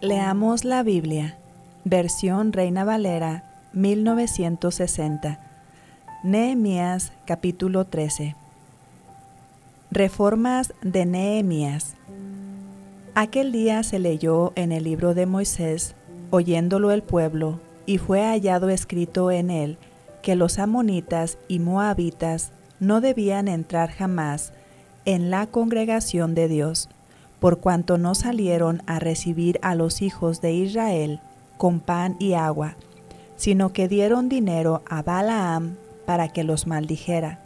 Leamos la Biblia, versión Reina Valera, 1960. Nehemías, capítulo 13. Reformas de Nehemías. Aquel día se leyó en el libro de Moisés, oyéndolo el pueblo, y fue hallado escrito en él que los amonitas y moabitas no debían entrar jamás en la congregación de Dios por cuanto no salieron a recibir a los hijos de Israel con pan y agua, sino que dieron dinero a Balaam para que los maldijera.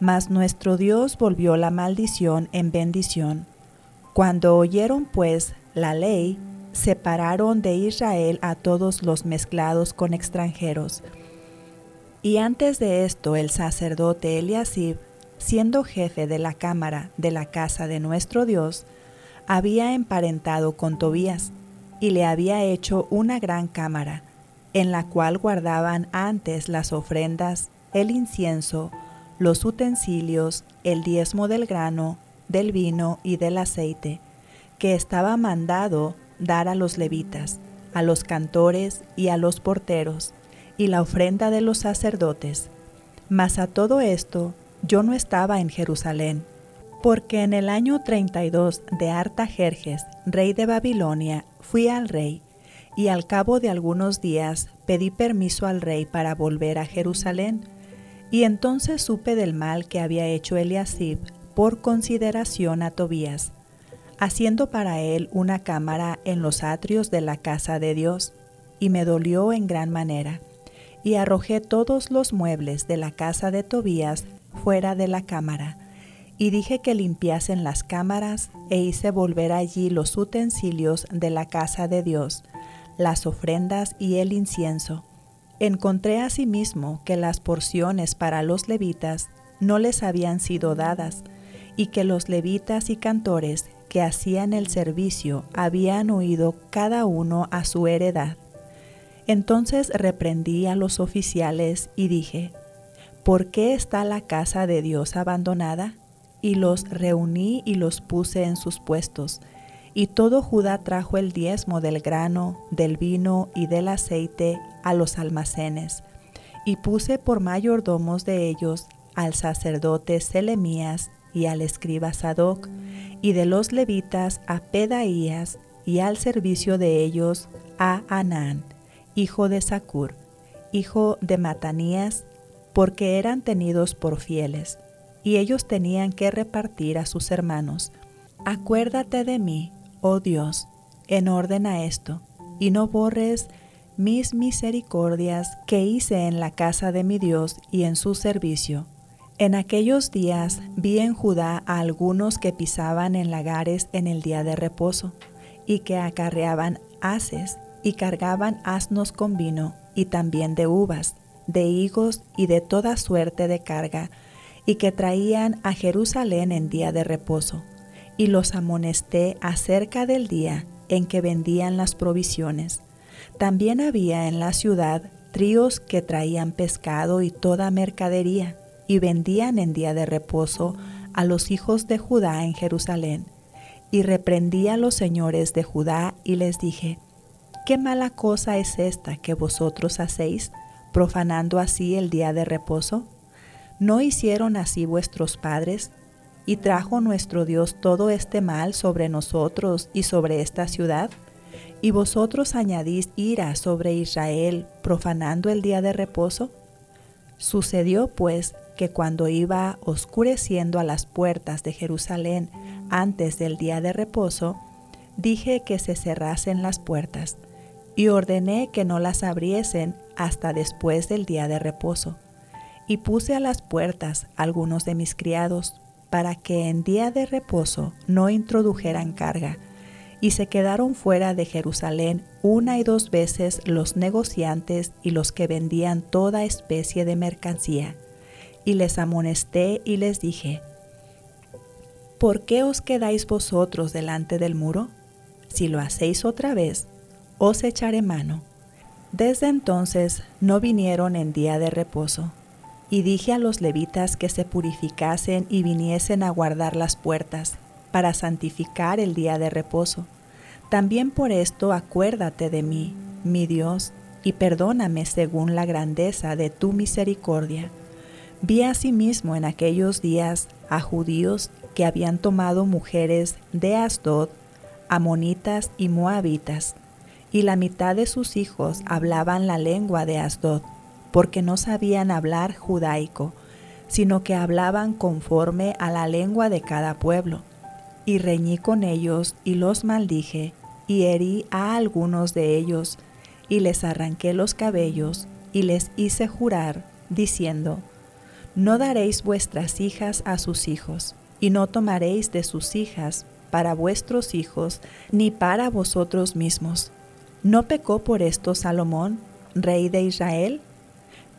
Mas nuestro Dios volvió la maldición en bendición. Cuando oyeron pues la ley, separaron de Israel a todos los mezclados con extranjeros. Y antes de esto el sacerdote Eliasib, siendo jefe de la cámara de la casa de nuestro Dios, había emparentado con Tobías y le había hecho una gran cámara, en la cual guardaban antes las ofrendas, el incienso, los utensilios, el diezmo del grano, del vino y del aceite, que estaba mandado dar a los levitas, a los cantores y a los porteros, y la ofrenda de los sacerdotes. Mas a todo esto yo no estaba en Jerusalén, porque en el año 32 de Artajerjes, rey de Babilonia, fui al rey, y al cabo de algunos días pedí permiso al rey para volver a Jerusalén, y entonces supe del mal que había hecho Eliasib por consideración a Tobías, haciendo para él una cámara en los atrios de la casa de Dios, y me dolió en gran manera, y arrojé todos los muebles de la casa de Tobías fuera de la cámara, y dije que limpiasen las cámaras e hice volver allí los utensilios de la casa de Dios, las ofrendas y el incienso. Encontré asimismo que las porciones para los levitas no les habían sido dadas, y que los levitas y cantores que hacían el servicio habían huido cada uno a su heredad. Entonces reprendí a los oficiales y dije, ¿por qué está la casa de Dios abandonada? Y los reuní y los puse en sus puestos. Y todo Judá trajo el diezmo del grano, del vino y del aceite a los almacenes. Y puse por mayordomos de ellos al sacerdote Selemías y al escriba Sadoc, y de los levitas a Pedaías, y al servicio de ellos a Anán, hijo de Sacur, hijo de Matanías, porque eran tenidos por fieles y ellos tenían que repartir a sus hermanos. Acuérdate de mí, oh Dios, en orden a esto, y no borres mis misericordias que hice en la casa de mi Dios y en su servicio. En aquellos días vi en Judá a algunos que pisaban en lagares en el día de reposo, y que acarreaban haces y cargaban asnos con vino, y también de uvas, de higos y de toda suerte de carga, y que traían a Jerusalén en día de reposo, y los amonesté acerca del día en que vendían las provisiones. También había en la ciudad tríos que traían pescado y toda mercadería, y vendían en día de reposo a los hijos de Judá en Jerusalén. Y reprendí a los señores de Judá y les dije, ¿qué mala cosa es esta que vosotros hacéis, profanando así el día de reposo? ¿No hicieron así vuestros padres? ¿Y trajo nuestro Dios todo este mal sobre nosotros y sobre esta ciudad? ¿Y vosotros añadís ira sobre Israel, profanando el día de reposo? Sucedió pues que cuando iba oscureciendo a las puertas de Jerusalén antes del día de reposo, dije que se cerrasen las puertas, y ordené que no las abriesen hasta después del día de reposo y puse a las puertas algunos de mis criados para que en día de reposo no introdujeran carga, y se quedaron fuera de Jerusalén una y dos veces los negociantes y los que vendían toda especie de mercancía. Y les amonesté y les dije, ¿por qué os quedáis vosotros delante del muro? Si lo hacéis otra vez, os echaré mano. Desde entonces no vinieron en día de reposo. Y dije a los levitas que se purificasen y viniesen a guardar las puertas, para santificar el día de reposo también por esto acuérdate de mí, mi Dios, y perdóname según la grandeza de tu misericordia. Vi asimismo en aquellos días a judíos que habían tomado mujeres de Asdod, amonitas y moabitas, y la mitad de sus hijos hablaban la lengua de Asdod, porque no sabían hablar judaico, sino que hablaban conforme a la lengua de cada pueblo y reñí con ellos y los maldije, y herí a algunos de ellos, y les arranqué los cabellos, y les hice jurar, diciendo, No daréis vuestras hijas a sus hijos, y no tomaréis de sus hijas para vuestros hijos, ni para vosotros mismos. ¿No pecó por esto Salomón, rey de Israel?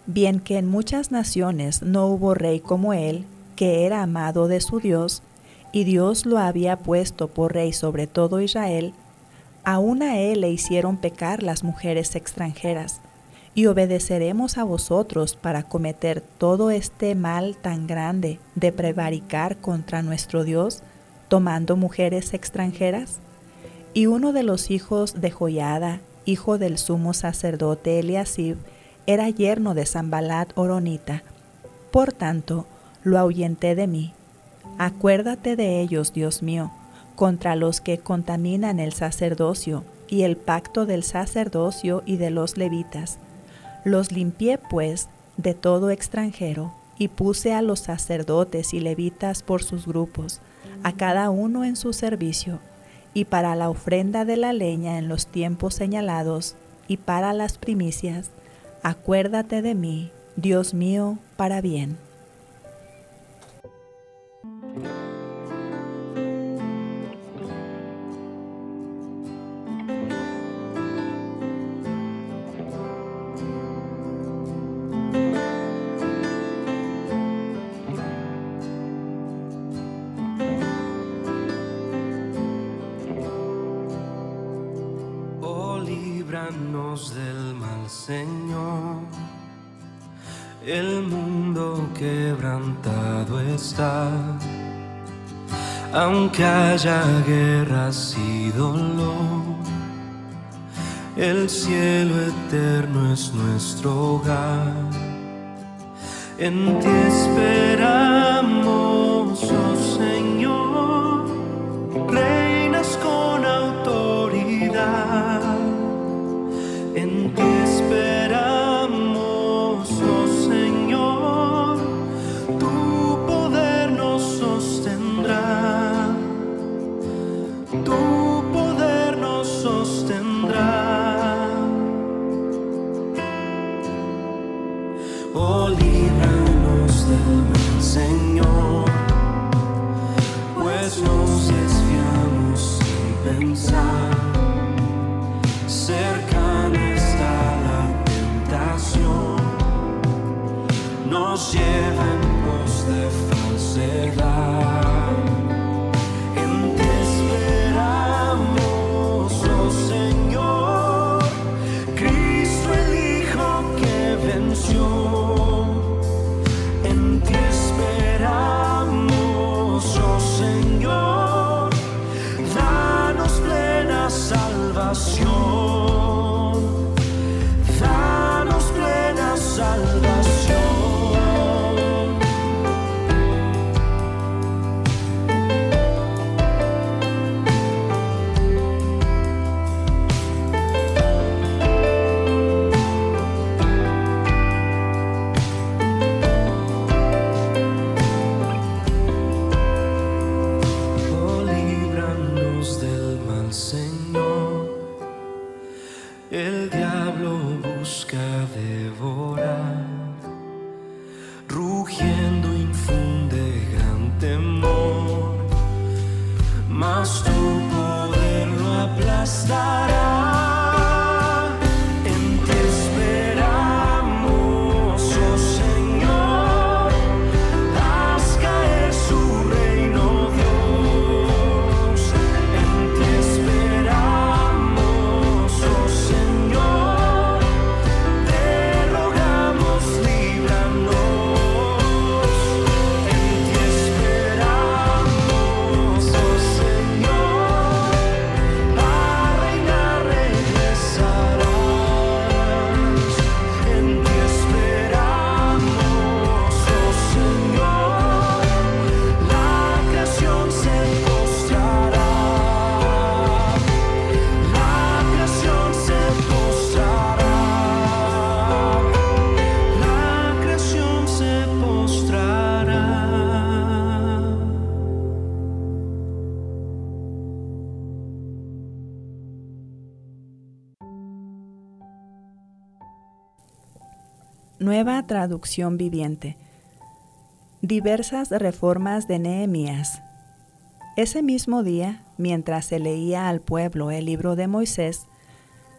Bien que en muchas naciones no hubo rey como él, que era amado de su Dios, y Dios lo había puesto por rey sobre todo Israel, aún a él le hicieron pecar las mujeres extranjeras, y obedeceremos a vosotros para cometer todo este mal tan grande de prevaricar contra nuestro Dios, tomando mujeres extranjeras? Y uno de los hijos de Joyada, hijo del sumo sacerdote Eliasib, era yerno de Zambalat Oronita. Por tanto, lo ahuyenté de mí Acuérdate de ellos, Dios mío, contra los que contaminan el sacerdocio y el pacto del sacerdocio y de los levitas. Los limpié, pues, de todo extranjero, y puse a los sacerdotes y levitas por sus grupos, a cada uno en su servicio, y para la ofrenda de la leña en los tiempos señalados, y para las primicias, acuérdate de mí, Dios mío, para bien. Aunque haya guerras y dolor. El cielo eterno es nuestro hogar. En ti esperamos, oh Señor. Reinas con autoridad. En ti esperamos, El diablo busca devorar, Nueva traducción viviente. Diversas reformas de Nehemías. Ese mismo día, mientras se leía al pueblo el libro de Moisés,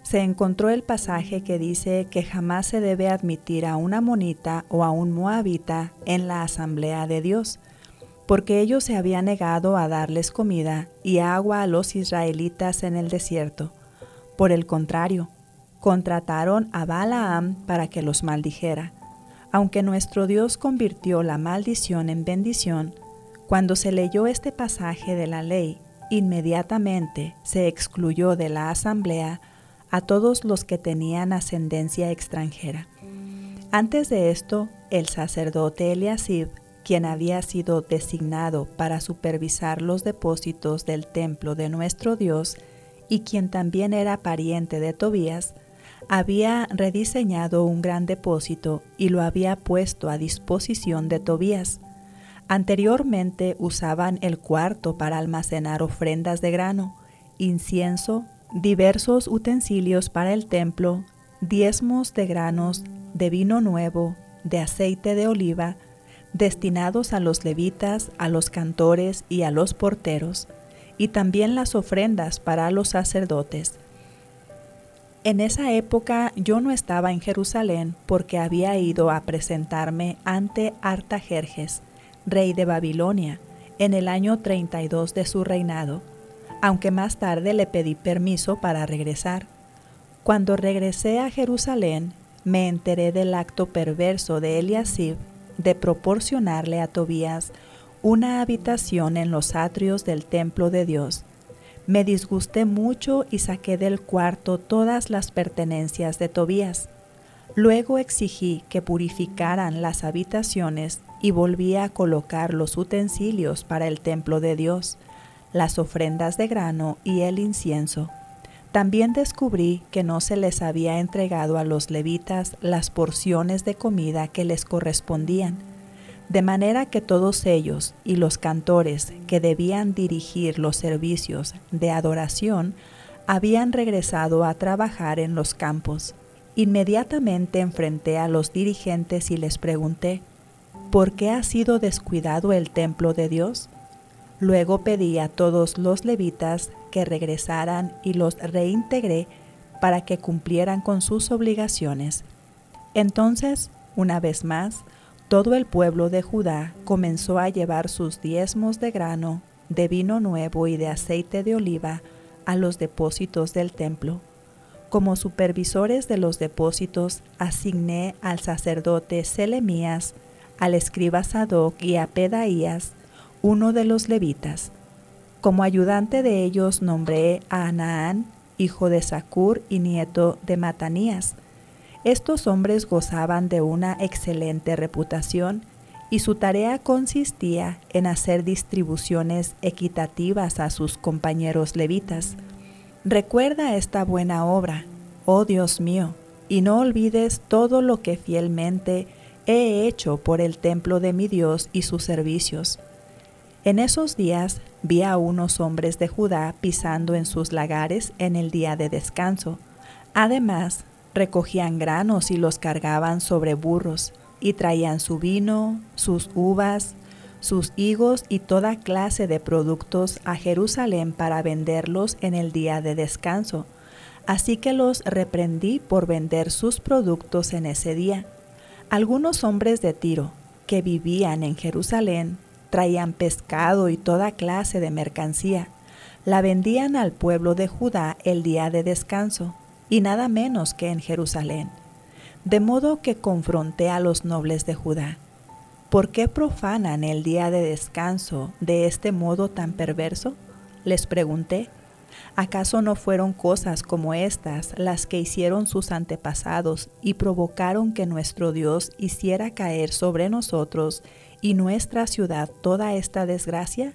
se encontró el pasaje que dice que jamás se debe admitir a una monita o a un moabita en la asamblea de Dios, porque ellos se habían negado a darles comida y agua a los israelitas en el desierto. Por el contrario, contrataron a Balaam para que los maldijera. Aunque nuestro Dios convirtió la maldición en bendición, cuando se leyó este pasaje de la ley, inmediatamente se excluyó de la asamblea a todos los que tenían ascendencia extranjera. Antes de esto, el sacerdote Eliasib, quien había sido designado para supervisar los depósitos del templo de nuestro Dios y quien también era pariente de Tobías, había rediseñado un gran depósito y lo había puesto a disposición de Tobías. Anteriormente usaban el cuarto para almacenar ofrendas de grano, incienso, diversos utensilios para el templo, diezmos de granos, de vino nuevo, de aceite de oliva, destinados a los levitas, a los cantores y a los porteros, y también las ofrendas para los sacerdotes. En esa época yo no estaba en Jerusalén porque había ido a presentarme ante Artajerjes, rey de Babilonia, en el año 32 de su reinado aunque más tarde le pedí permiso para regresar. Cuando regresé a Jerusalén, me enteré del acto perverso de Eliasib de proporcionarle a Tobías una habitación en los atrios del templo de Dios. Me disgusté mucho y saqué del cuarto todas las pertenencias de Tobías. Luego exigí que purificaran las habitaciones y volví a colocar los utensilios para el templo de Dios las ofrendas de grano y el incienso. También descubrí que no se les había entregado a los levitas las porciones de comida que les correspondían, de manera que todos ellos y los cantores que debían dirigir los servicios de adoración habían regresado a trabajar en los campos. Inmediatamente enfrenté a los dirigentes y les pregunté, ¿por qué ha sido descuidado el templo de Dios? Luego pedí a todos los levitas que regresaran y los reintegré para que cumplieran con sus obligaciones. Entonces, una vez más, todo el pueblo de Judá comenzó a llevar sus diezmos de grano, de vino nuevo y de aceite de oliva a los depósitos del templo. Como supervisores de los depósitos asigné al sacerdote Selemías, al escriba Sadoc y a Pedaías, uno de los levitas. Como ayudante de ellos nombré a Anaán, hijo de Sacur y nieto de Matanías. Estos hombres gozaban de una excelente reputación y su tarea consistía en hacer distribuciones equitativas a sus compañeros levitas. Recuerda esta buena obra, oh Dios mío, y no olvides todo lo que fielmente he hecho por el templo de mi Dios y sus servicios en esos días vi a unos hombres de Judá pisando en sus lagares en el día de descanso. Además, recogían granos y los cargaban sobre burros, y traían su vino, sus uvas, sus higos y toda clase de productos a Jerusalén para venderlos en el día de descanso. Así que los reprendí por vender sus productos en ese día. Algunos hombres de Tiro, que vivían en Jerusalén, traían pescado y toda clase de mercancía. La vendían al pueblo de Judá el día de descanso, y nada menos que en Jerusalén. De modo que confronté a los nobles de Judá. ¿Por qué profanan el día de descanso de este modo tan perverso? Les pregunté. ¿Acaso no fueron cosas como estas las que hicieron sus antepasados y provocaron que nuestro Dios hiciera caer sobre nosotros y nuestra ciudad toda esta desgracia?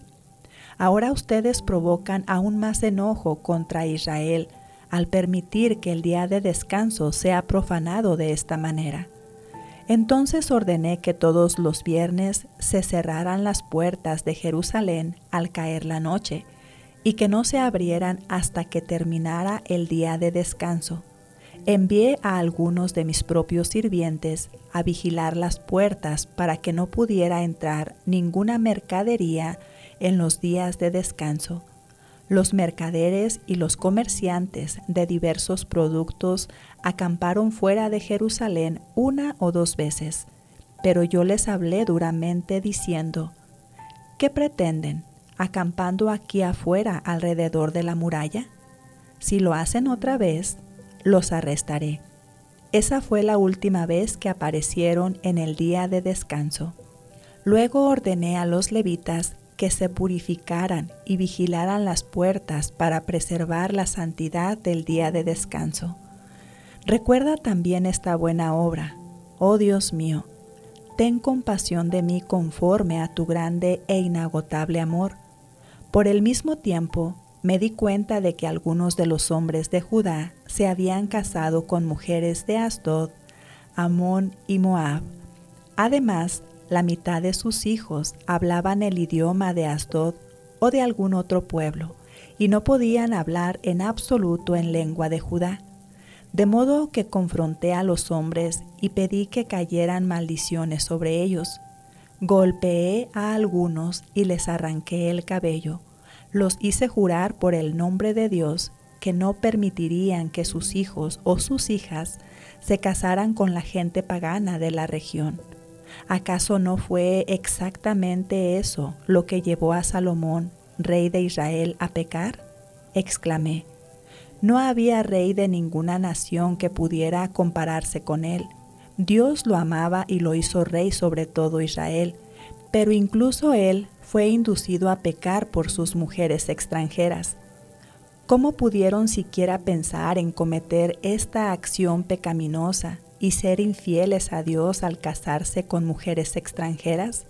Ahora ustedes provocan aún más enojo contra Israel al permitir que el día de descanso sea profanado de esta manera. Entonces ordené que todos los viernes se cerraran las puertas de Jerusalén al caer la noche, y que no se abrieran hasta que terminara el día de descanso. envié a algunos de mis propios sirvientes a vigilar las puertas para que no pudiera entrar ninguna mercadería en los días de descanso. Los mercaderes y los comerciantes de diversos productos acamparon fuera de Jerusalén una o dos veces, pero yo les hablé duramente diciendo, ¿qué pretenden, acampando aquí afuera alrededor de la muralla? Si lo hacen otra vez, los arrestaré. Esa fue la última vez que aparecieron en el día de descanso. Luego ordené a los levitas que se purificaran y vigilaran las puertas para preservar la santidad del día de descanso. Recuerda también esta buena obra. Oh Dios mío, ten compasión de mí conforme a tu grande e inagotable amor. Por el mismo tiempo, me di cuenta de que algunos de los hombres de Judá se habían casado con mujeres de Asdod, Amón y Moab. Además, la mitad de sus hijos hablaban el idioma de Asdod o de algún otro pueblo, y no podían hablar en absoluto en lengua de Judá. De modo que confronté a los hombres y pedí que cayeran maldiciones sobre ellos. Golpeé a algunos y les arranqué el cabello. Los hice jurar por el nombre de Dios que no permitirían que sus hijos o sus hijas se casaran con la gente pagana de la región. ¿Acaso no fue exactamente eso lo que llevó a Salomón, rey de Israel, a pecar? exclamé. No había rey de ninguna nación que pudiera compararse con él. Dios lo amaba y lo hizo rey sobre todo Israel, pero incluso él fue inducido a pecar por sus mujeres extranjeras. ¿Cómo pudieron siquiera pensar en cometer esta acción pecaminosa y ser infieles a Dios al casarse con mujeres extranjeras?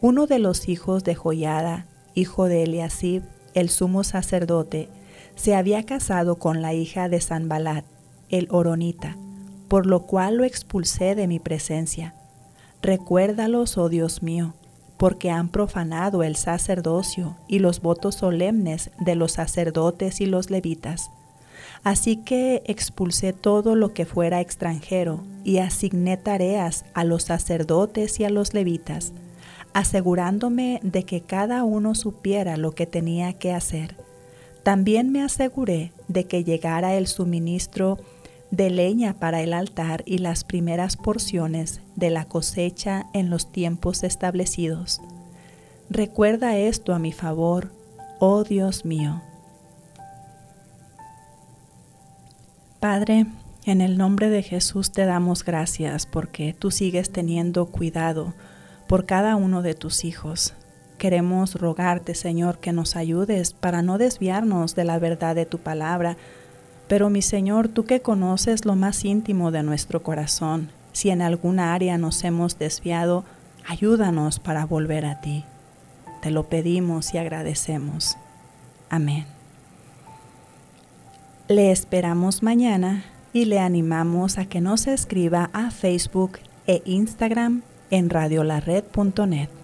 Uno de los hijos de Joyada, hijo de Eliasib, el sumo sacerdote, se había casado con la hija de Sanbalat, el Oronita, por lo cual lo expulsé de mi presencia. Recuérdalos, oh Dios mío, porque han profanado el sacerdocio y los votos solemnes de los sacerdotes y los levitas Así que expulsé todo lo que fuera extranjero y asigné tareas a los sacerdotes y a los levitas, asegurándome de que cada uno supiera lo que tenía que hacer. También me aseguré de que llegara el suministro de leña para el altar y las primeras porciones de la cosecha en los tiempos establecidos. Recuerda esto a mi favor, oh Dios mío. Padre, en el nombre de Jesús te damos gracias porque tú sigues teniendo cuidado por cada uno de tus hijos. Queremos rogarte, Señor, que nos ayudes para no desviarnos de la verdad de tu palabra. Pero mi Señor, tú que conoces lo más íntimo de nuestro corazón, si en alguna área nos hemos desviado, ayúdanos para volver a ti. Te lo pedimos y agradecemos. Amén. Le esperamos mañana y le animamos a que nos escriba a Facebook e Instagram en radiolared.net.